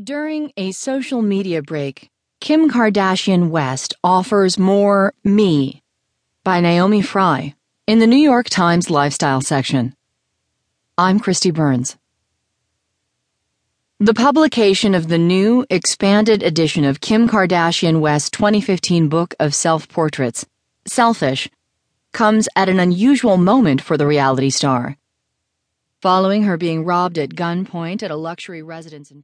During a social media break, Kim Kardashian West offers more Me by Naomi Fry in the New York Times lifestyle section. I'm Kristi Burns. The publication of the new, expanded edition of Kim Kardashian West's 2015 book of self portraits, Selfish, comes at an unusual moment for the reality star. Following her being robbed at gunpoint at a luxury residence in